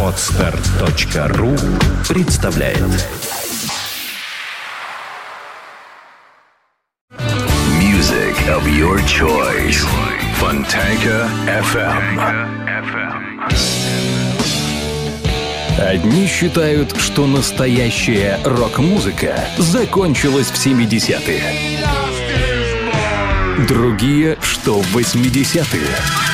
Отстар.ру представляет Music of your choice. Fontanka FM. Одни считают, что настоящая рок-музыка закончилась в 70-е. Другие, что в 80-е.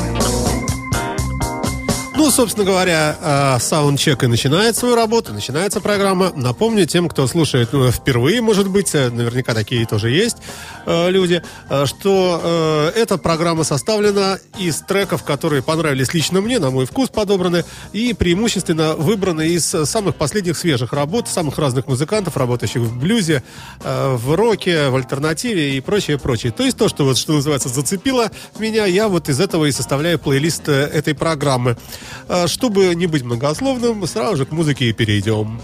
Ну, собственно говоря, э, саундчек и начинает свою работу, начинается программа. Напомню тем, кто слушает ну, впервые, может быть, э, наверняка такие тоже есть э, люди, что эта программа составлена из треков, которые понравились лично мне, на мой вкус подобраны, и преимущественно выбраны из самых последних свежих работ, самых разных музыкантов, работающих в блюзе, в роке, в альтернативе и прочее, прочее. То есть то, что, вот, что называется, зацепило меня, я вот из этого и составляю плейлист этой программы. А, чтобы не быть многословным, сразу же к музыке и перейдем.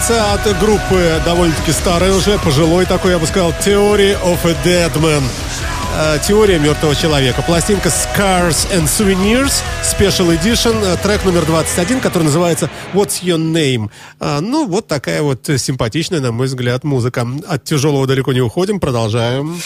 Композиция от группы довольно-таки старой уже, пожилой такой, я бы сказал, Theory of a Dead Man. Э, теория мертвого человека. Пластинка Scars and Souvenirs Special Edition, э, трек номер 21, который называется What's Your Name. Э, ну, вот такая вот симпатичная, на мой взгляд, музыка. От тяжелого далеко не уходим. Продолжаем.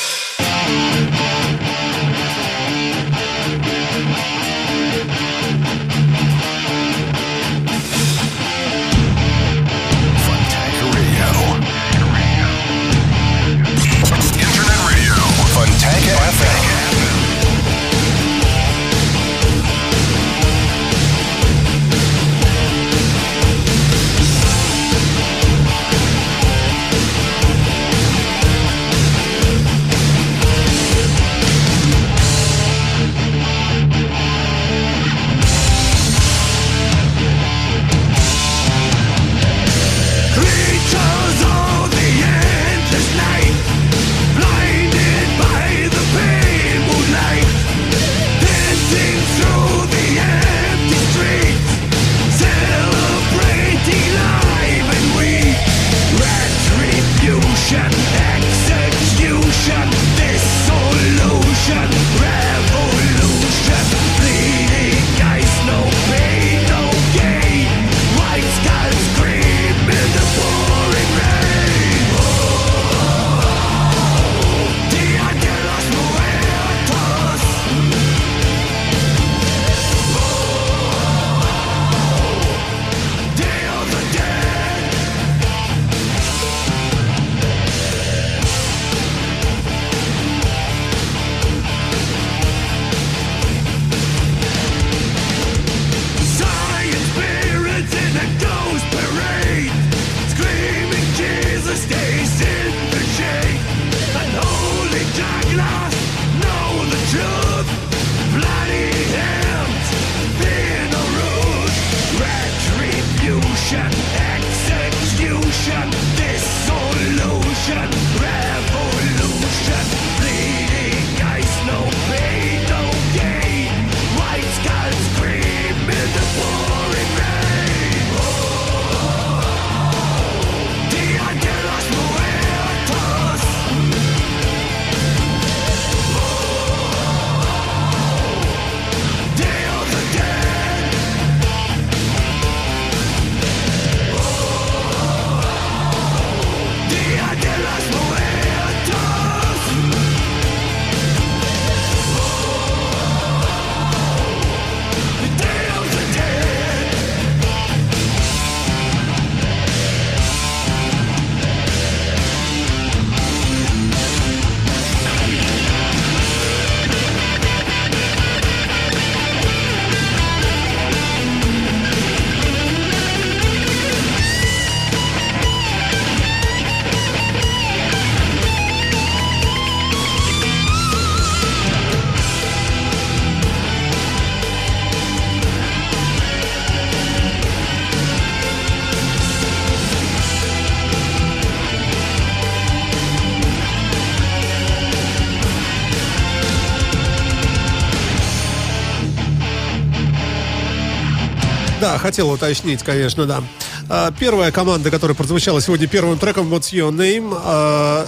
Да, хотел уточнить, конечно, да. А, первая команда, которая прозвучала сегодня первым треком, What's Your Name, а,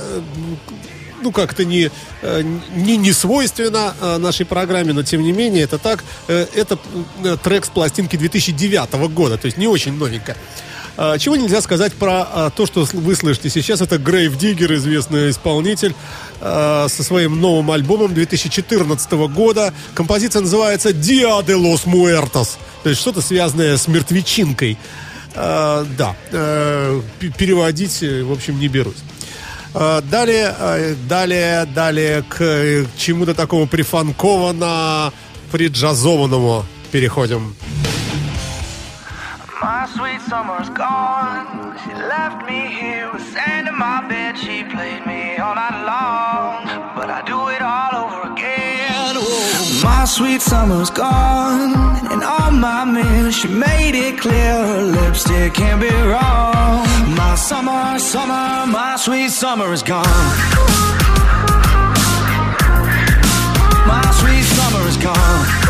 ну, как-то не, э, не, не свойственно а, нашей программе, но тем не менее, это так. Э, это трек с пластинки 2009 года, то есть не очень новенько. Чего нельзя сказать про то, что вы слышите сейчас. Это Грейв Диггер, известный исполнитель, со своим новым альбомом 2014 года. Композиция называется «Dia de los Muertos». То есть что-то связанное с мертвечинкой. Э, да, э, переводить, в общем, не берусь. Э, далее, далее, далее к чему-то такому прифанкованно приджазованному переходим. My sweet summer's gone. She left me here with sand in my bed. She played me all night long. But I do it all over again. My sweet summer's gone. And on my mirror, she made it clear her lipstick can't be wrong. My summer, summer, my sweet summer is gone. My sweet summer is gone.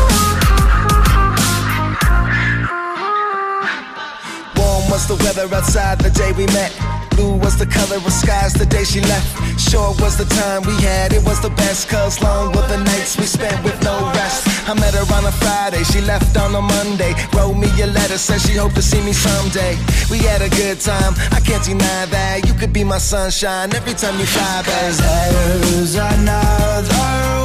Was the weather outside the day we met. Blue was the color of skies the day she left. Short was the time we had, it was the best. Cause long were the nights we spent with no rest. I met her on a Friday, she left on a Monday. Wrote me a letter, said she hoped to see me someday. We had a good time, I can't deny that. You could be my sunshine every time you fly by. Cause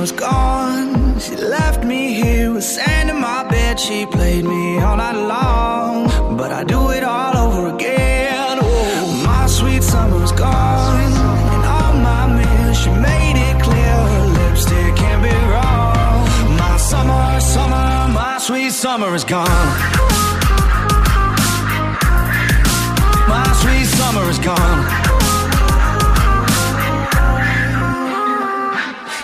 was gone. She left me here with sand in my bed. She played me all night long, but I do it all over again. Oh, my sweet summer's gone, and on my mirror, she made it clear her lipstick can't be wrong. My summer, summer, my sweet summer is gone. My sweet summer is gone.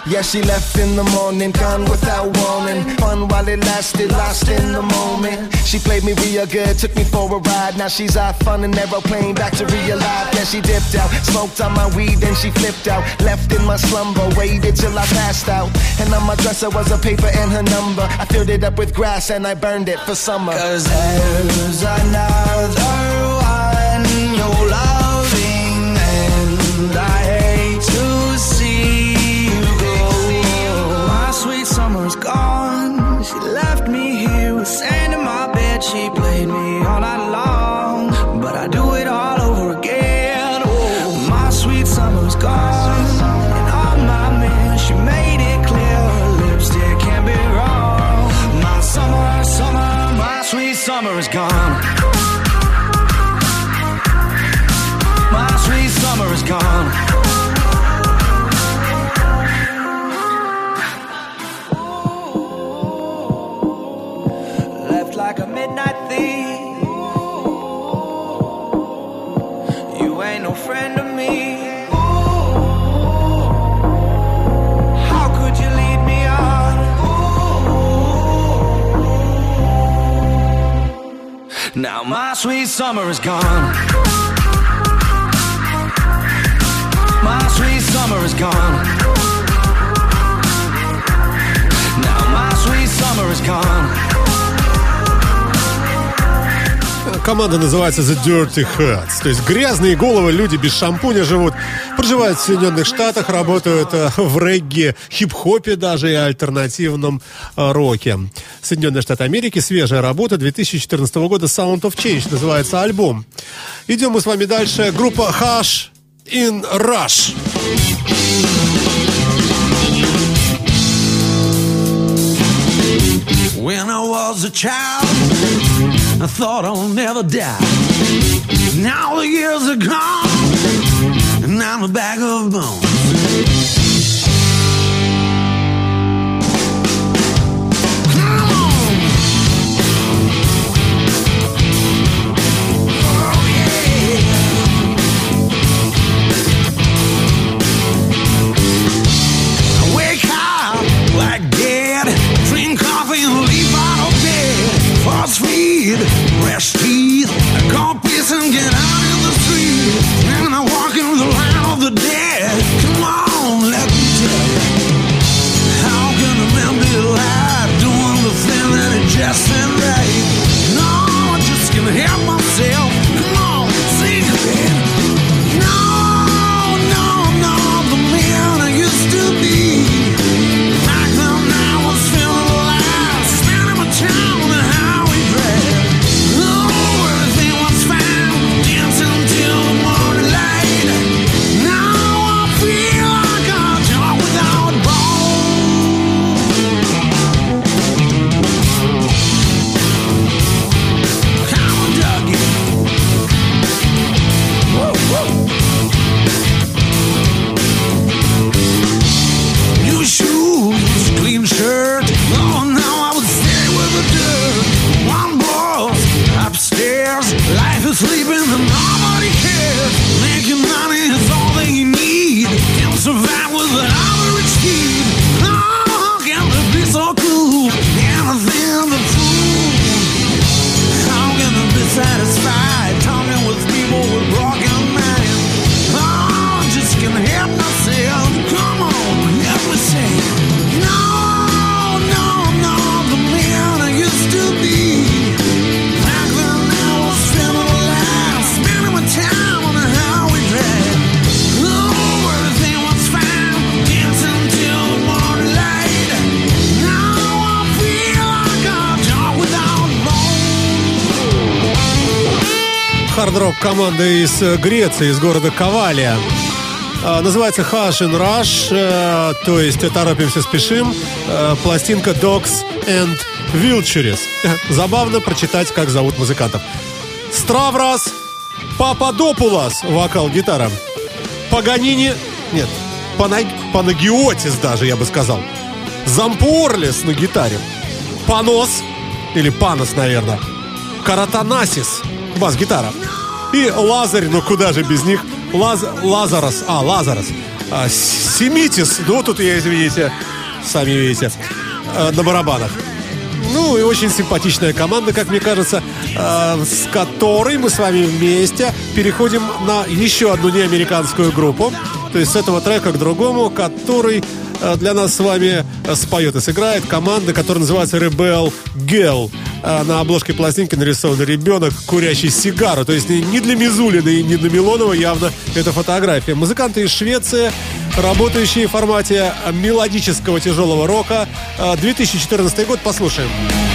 Yeah, she left in the morning, gone without warning. Fun while it lasted, lost in the moment. She played me real good, took me for a ride. Now she's off on an aeroplane, back to real life. Yeah, she dipped out, smoked on my weed, then she flipped out. Left in my slumber, waited till I passed out. And on my dresser was a paper and her number. I filled it up with grass and I burned it for summer. Cause there's another left me here with sand in my bed. She sweet summer is gone. My sweet summer is gone. Now my sweet summer is gone. Команда называется The Dirty Heads, то есть грязные головы, люди без шампуня живут, проживают в Соединенных Штатах, работают э, в регге, хип-хопе даже и альтернативном э, роке. Соединенные Штаты Америки, свежая работа 2014 года Sound of Change называется альбом. Идем мы с вами дальше. Группа Hush in Rush. When I was a child, I thought I'll never die. Now the years are gone, I'm a bag of bones. Команда из э, Греции, из города Кавалия. А, называется Hush and Rush, э, то есть торопимся, спешим. Э, пластинка Dogs and Вилчерес. Забавно прочитать, как зовут музыкантов. Страврас Пападопулас, вокал, гитара. Паганини, нет, Панаг... Панагиотис даже, я бы сказал. Зампуорлес на гитаре. Панос, или Панос, наверное. Каратанасис, бас-гитара. И Лазарь, ну куда же без них? Лаз... Лазарос, а, Лазарос. А, Семитис, ну тут я, извините, сами видите, э, на барабанах. Ну и очень симпатичная команда, как мне кажется, э, с которой мы с вами вместе переходим на еще одну неамериканскую группу. То есть с этого трека к другому, который э, для нас с вами споет и сыграет команда, которая называется Rebel Girl. Э, На обложке пластинки нарисован ребенок, курящий сигару. То есть не для Мизулина и не для Милонова явно эта фотография. Музыканты из Швеции, работающие в формате мелодического тяжелого рока. Э, 2014 год, послушаем. Living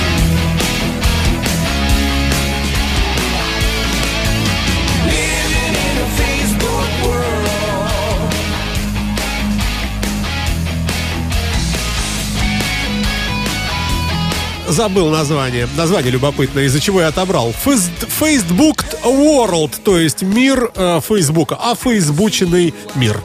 Забыл название. Название любопытное, из-за чего я отобрал. Facebook World, то есть мир э, Фейсбука, а фейсбученный мир.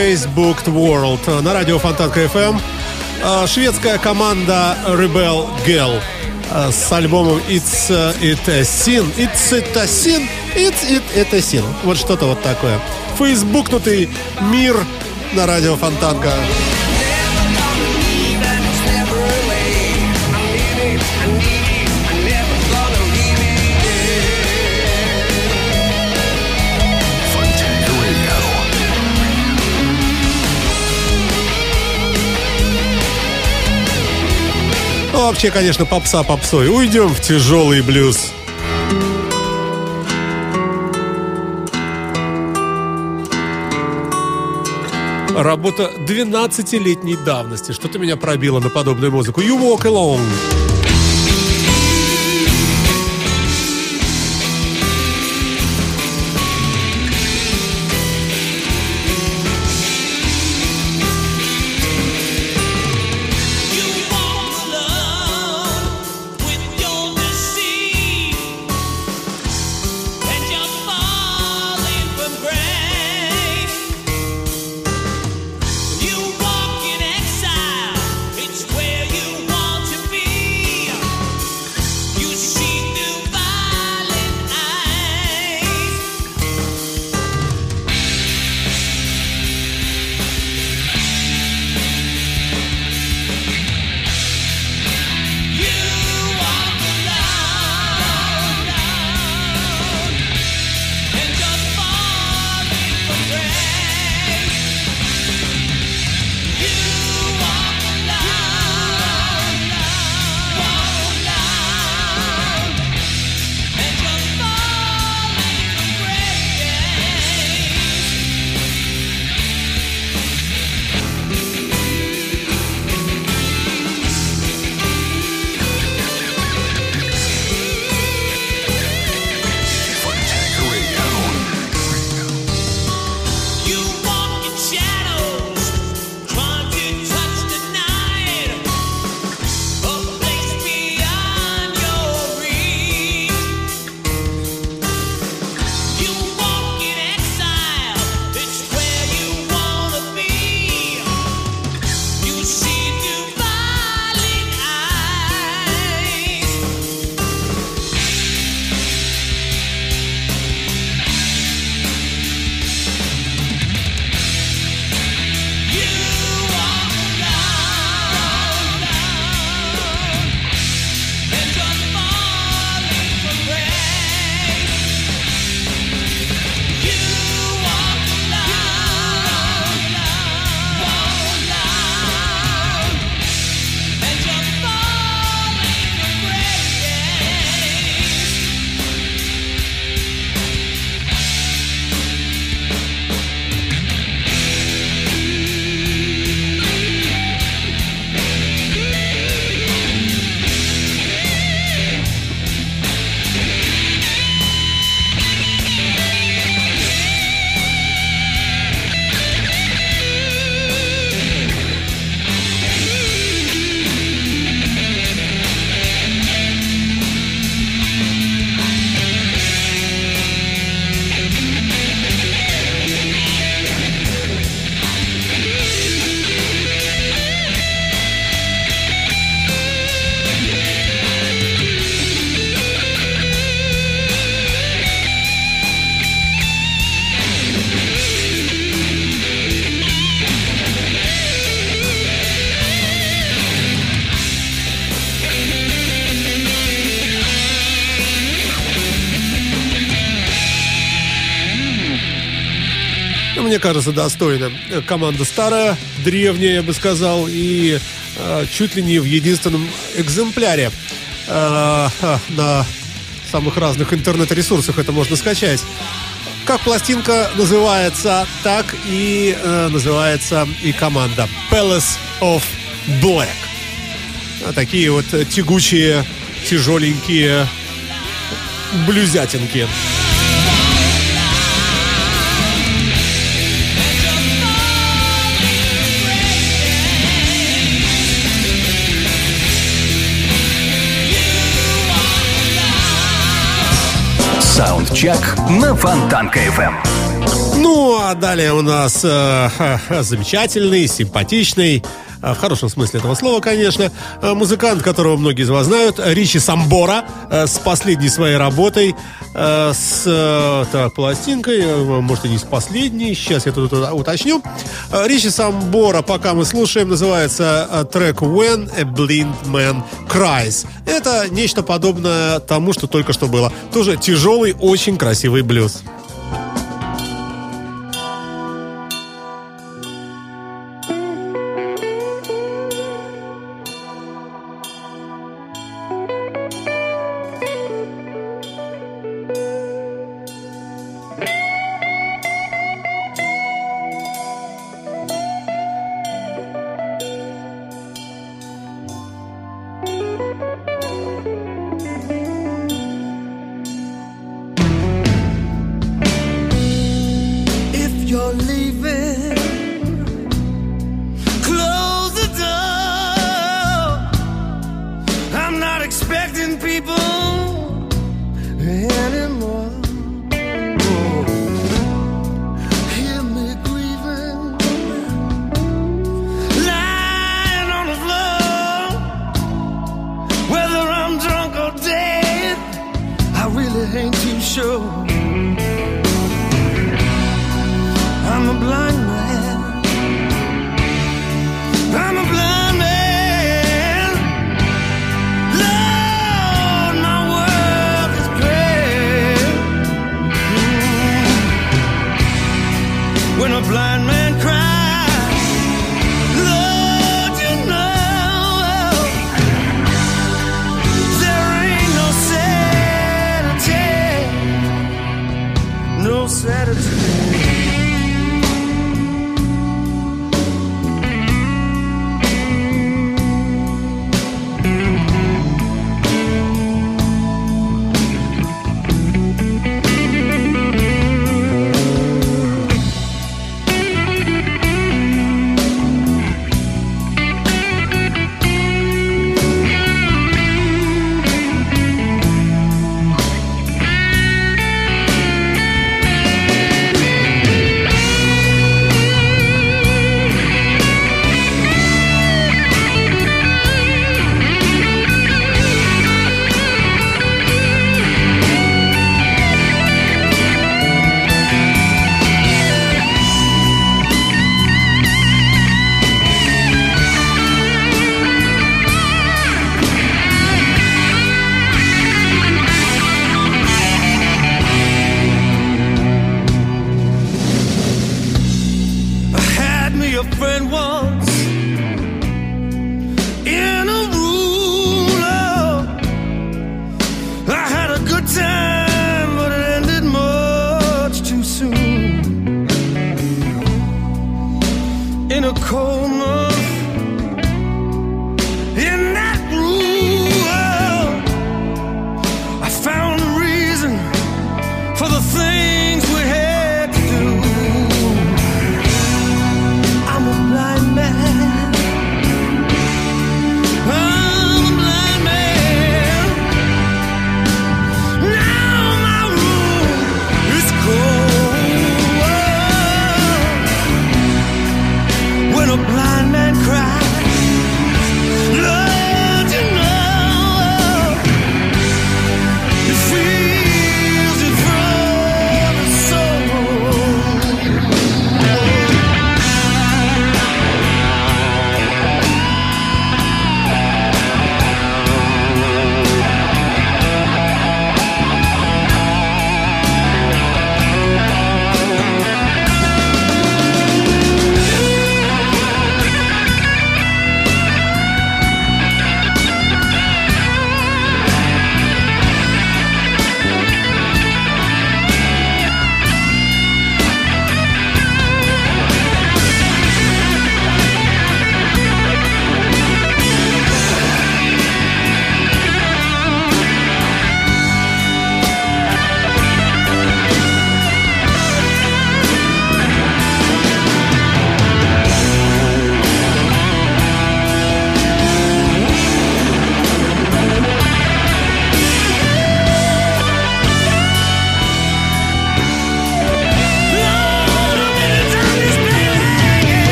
In the Facebook World на радио Фонтанка FM. Э, Шведская команда Rebel Girl э, с альбомом It's э, It a Sin. It's It a Sin. It's It это Sin. Вот что-то вот такое. Фейсбукнутый мир на радио Фонтанка. Never вообще, конечно, попса попсой. Уйдем в тяжелый блюз. Работа 12-летней давности. Что-то меня пробило на подобную музыку. You walk alone. Мне кажется, достойно. Команда старая, древняя, я бы сказал, и э, чуть ли не в единственном экземпляре э, на самых разных интернет-ресурсах это можно скачать. Как пластинка называется, так и э, называется и команда Palace of Black. А такие вот тягучие, тяжеленькие блюзятинки. Саундчек на Фонтанка FM. Ну, а далее у нас э, замечательный, симпатичный, в хорошем смысле этого слова, конечно, э, музыкант, которого многие из вас знают, Ричи Самбора, э, с последней своей работой, с так, пластинкой, может и не с последней, сейчас я тут уточню. Ричи Самбора, пока мы слушаем, называется трек When a Blind Man Cries. Это нечто подобное тому, что только что было. Тоже тяжелый, очень красивый блюз.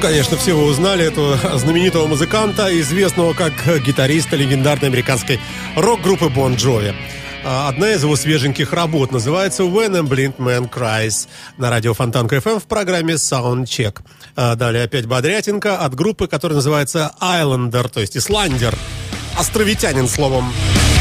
Конечно, все вы узнали этого знаменитого музыканта, известного как гитариста легендарной американской рок-группы Bon Jovi. А, Одна из его свеженьких работ называется «When a Blind Man Cries» на радио Фонтанка FM в программе Soundcheck. А, Далее опять бодрятинка от группы, которая называется Islander, то есть Исландер. Островитянин, словом. Fontanka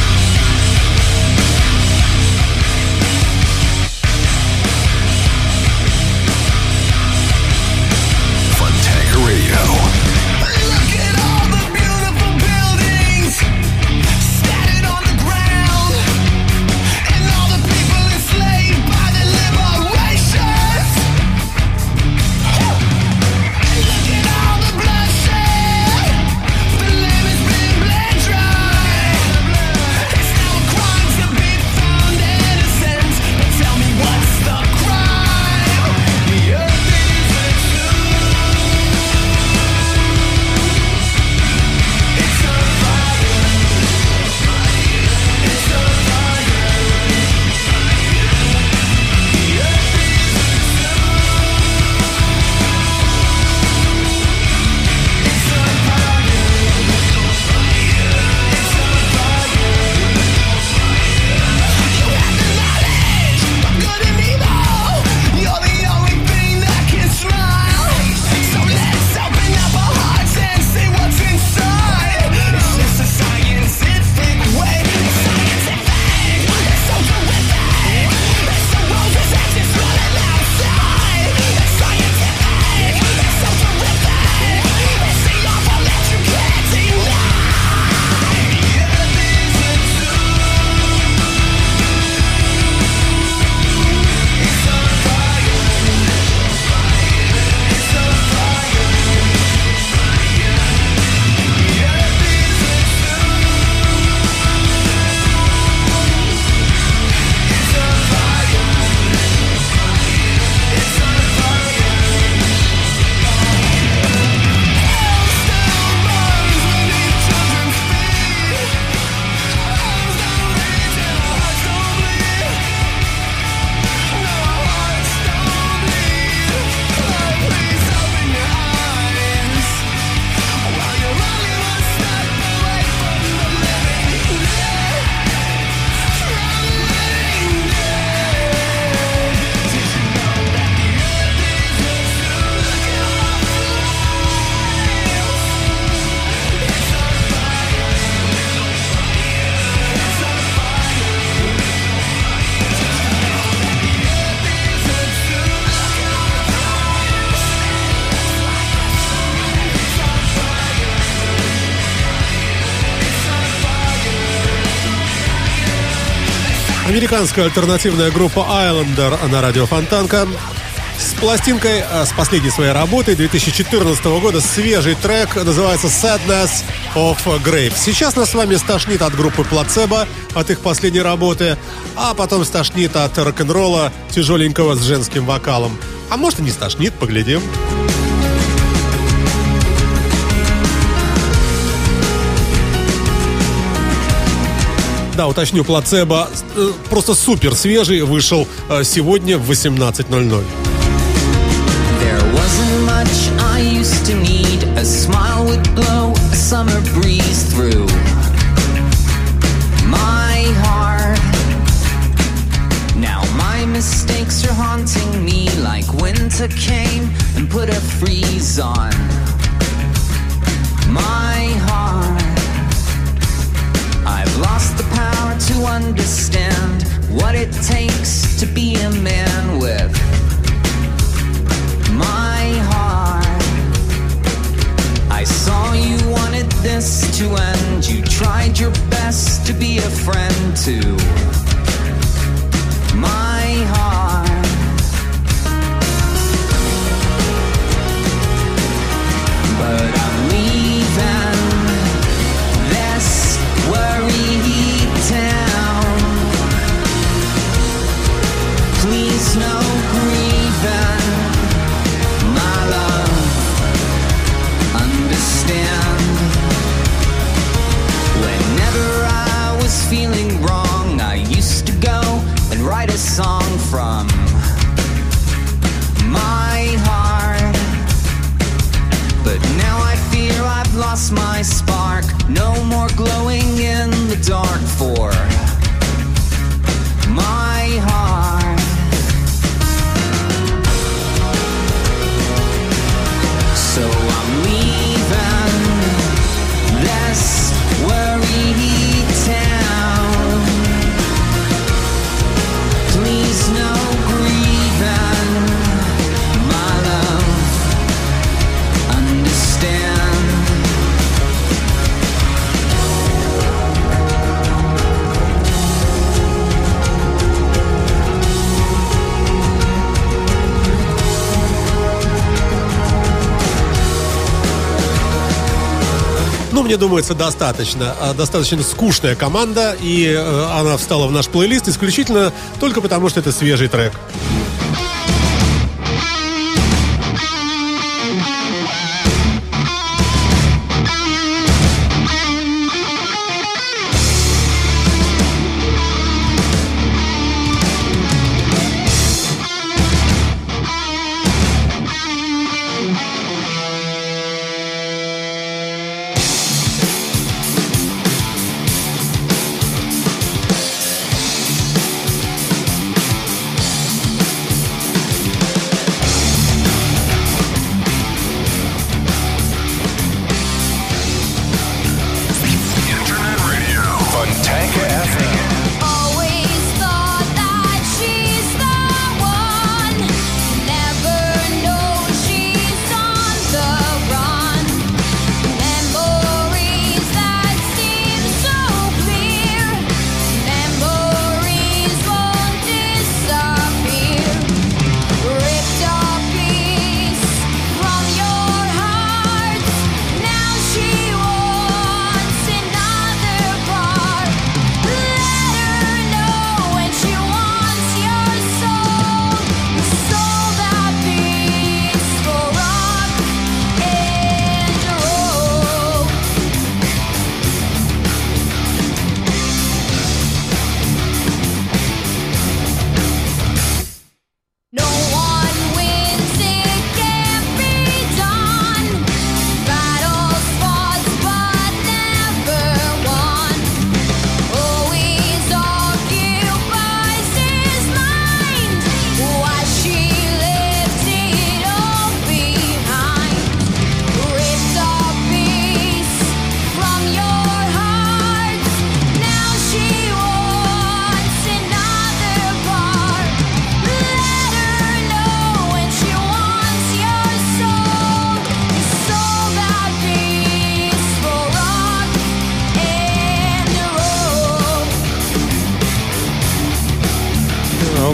Американская альтернативная группа Islander на радио Фонтанка с пластинкой, а, с последней своей работы 2014 года, свежий трек, называется Sadness of Grave. Сейчас нас с вами стошнит от группы Плацебо, от их последней работы, а потом стошнит от рок-н-ролла тяжеленького с женским вокалом. А может и не стошнит, поглядим. Да, уточню, плацебо э, просто супер свежий, вышел э, сегодня в 18.00. There wasn't much I used to need. A smile would blow a summer breeze through my heart. Now my mistakes are haunting me like winter came and put a freeze on my heart. Lost the power to understand what it takes to be a man with my heart. I saw you wanted this to end. You tried your best to be a friend to my heart. Думается, достаточно. А, Достаточно скучная команда, и э, она встала в наш плейлист исключительно только потому, что это свежий трек.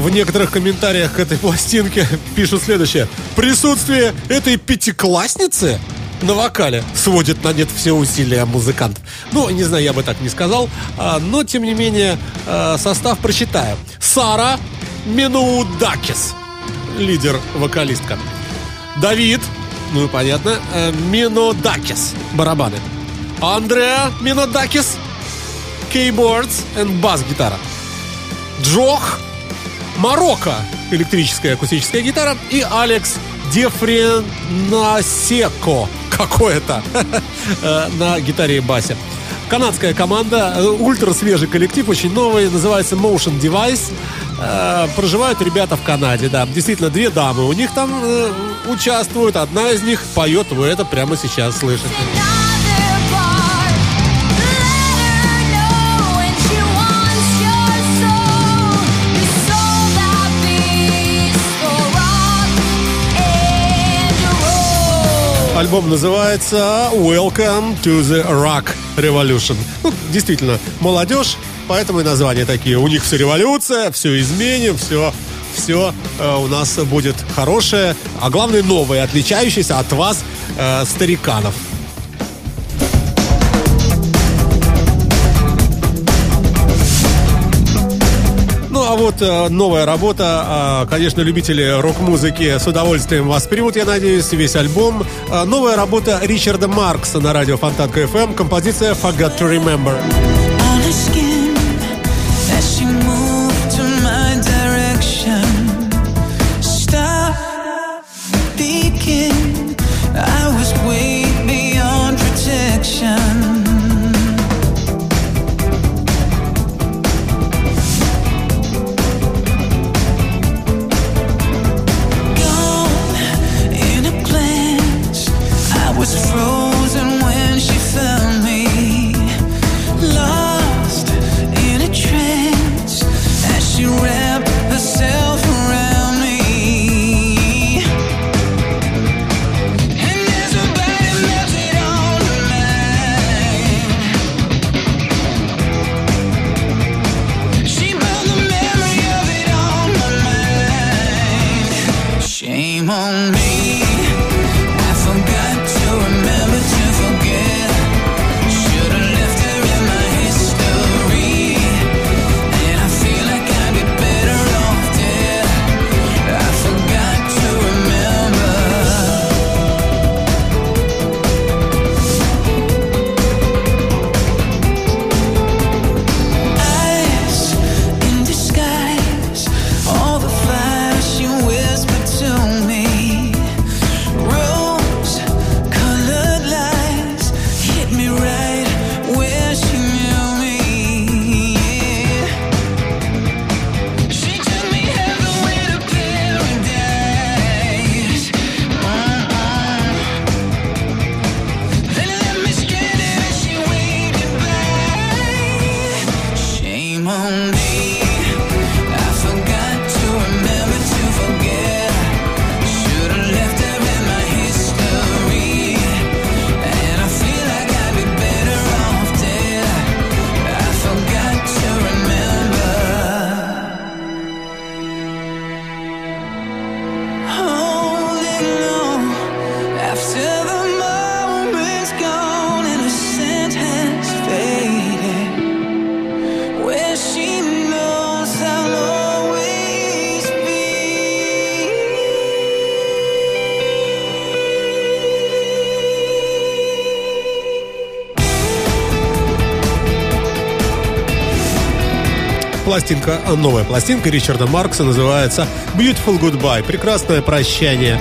В некоторых комментариях к этой пластинке пишут следующее. Присутствие этой пятиклассницы на вокале сводит на нет все усилия музыкантов. Ну, не знаю, я бы так не сказал, а, но, тем не менее, а, состав прочитаю. Сара Менуудакис, лидер-вокалистка. Давид, ну и понятно, э, Минодакис, барабаны. Андреа Минодакис, кейбордс и бас-гитара. Джох Марокко, электрическая акустическая гитара, и Алекс Дефренасеко, какое-то, э, на гитаре и басе. Канадская команда, э, ультра свежий коллектив, очень новый, называется Motion Device. Э, Проживают ребята в Канаде, да. Действительно, две дамы у них там участвуют. Одна из них поет, вы это прямо сейчас слышите. Альбом называется Welcome to the Rock Revolution. Ну, действительно, молодежь, поэтому и названия такие. У них все революция, все изменим, все все у нас будет хорошее, а главное новое, отличающееся от вас, э, стариканов. Вот э, новая работа, А, конечно, любители рок-музыки с удовольствием воспримут, я надеюсь, весь альбом. А, новая работа Ричарда Маркса на радио Фонтанка FM, композиция Forgot to Remember. Пластинка, а, новая пластинка Ричарда Маркса называется Beautiful Goodbye, прекрасное прощание.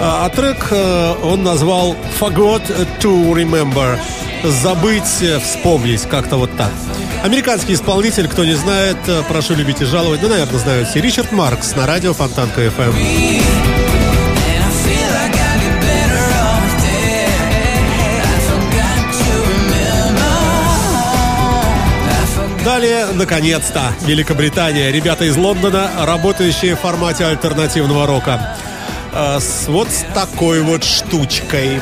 А, а трек э, он назвал Forgot to Remember, забыть, э, вспомнить, как-то вот так. Американский исполнитель, кто не знает, э, прошу любить и жаловать, ну, наверное, знают все. Ричард Маркс на радио Фонтанка FM. Далее, наконец-то, Великобритания. Ребята из Лондона, работающие в формате альтернативного рока. А, с вот с такой вот штучкой.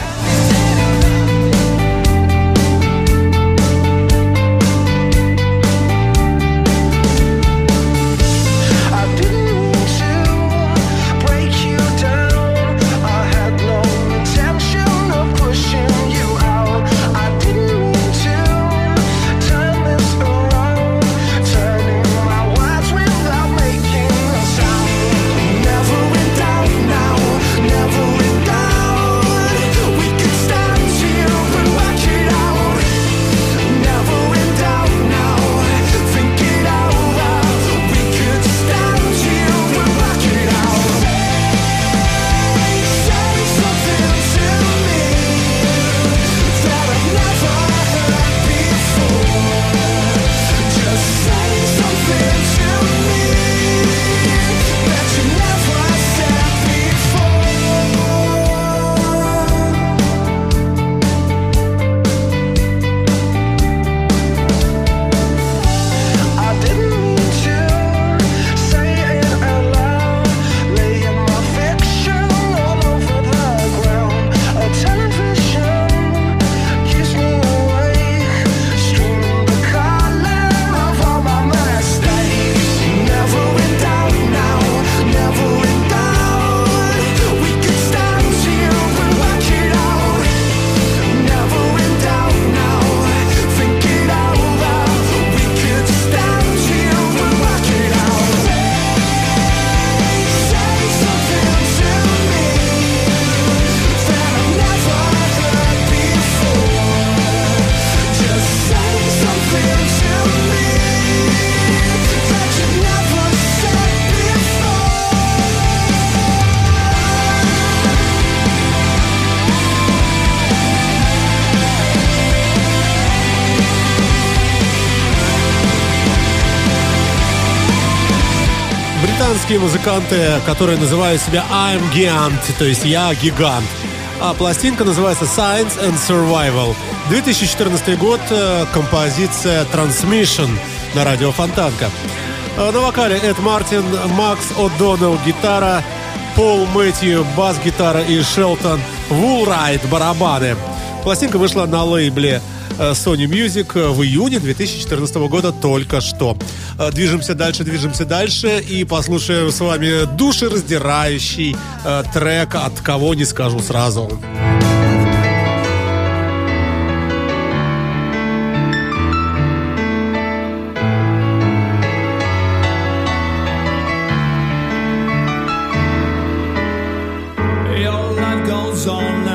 Музыканты, которые называют себя I'm Giant, то есть я гигант. А пластинка называется Science and Survival. 2014 год, э, композиция Transmission на радио Фонтанка. Э, На вокале Эд Мартин, Макс О'Доннелл гитара, Пол Мэтью бас-гитара и Шелтон Вулрайт барабаны. Пластинка вышла на лейбле Sony Music э, в июне 2014 года только что. Э, Движемся дальше, движемся дальше и послушаем с вами душераздирающий э, трек от кого не скажу сразу. On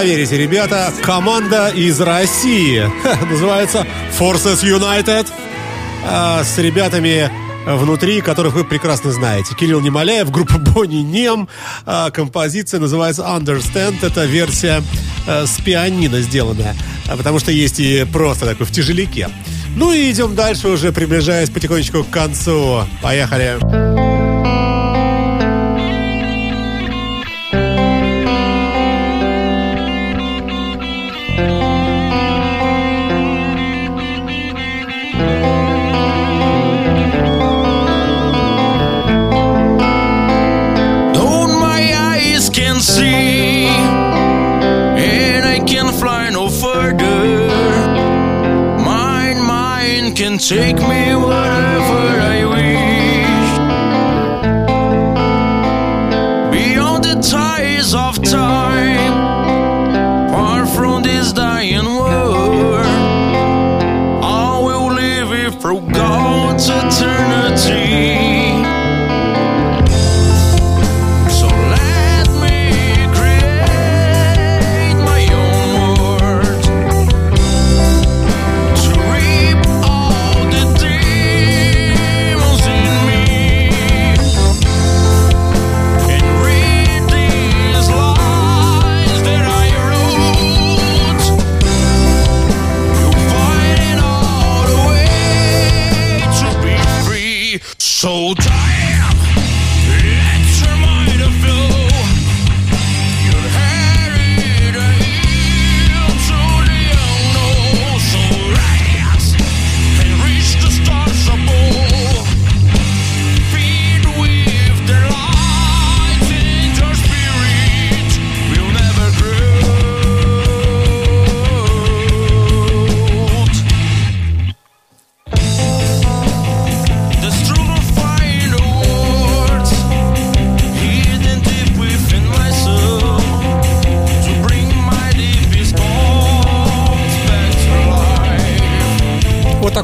поверите, ребята, команда из России. Называется Forces United. А, с ребятами внутри, которых вы прекрасно знаете. Кирилл Немоляев, группа Бонни Нем. А, композиция называется Understand. Это версия э, с пианино сделанная. А, Потому что есть и просто такой в тяжелике. Ну и идем дальше, уже приближаясь потихонечку к концу. Поехали. Though take me wherever I wish. Beyond the ties of time, far from this dying world, I will live it for God's eternity.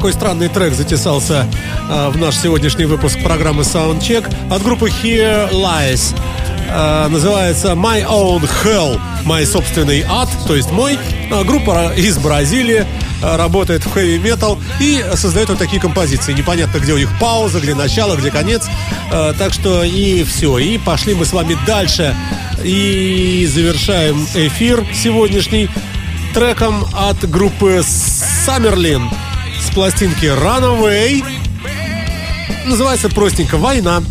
Такой странный трек затесался а, в наш сегодняшний выпуск программы Soundcheck от группы Here Lies. А, называется My Own Hell, мой собственный ад, то есть мой. А, группа из Бразилии работает в хэви метал и создает вот такие композиции. Непонятно, где у них пауза, где начало, где конец. Так что и все. И пошли мы с вами дальше. И завершаем эфир сегодняшний треком от группы Summerlin с пластинки Runaway. Называется простенько «Война».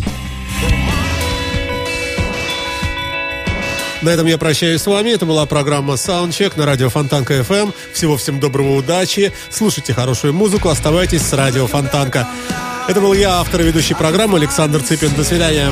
На этом я прощаюсь с вами. Это была программа Soundcheck на радио Фонтанка FM. Всего всем доброго, удачи. Слушайте хорошую музыку, оставайтесь с радио Фонтанка. Это был я, автор и ведущий программы Александр Цыпин. До свидания.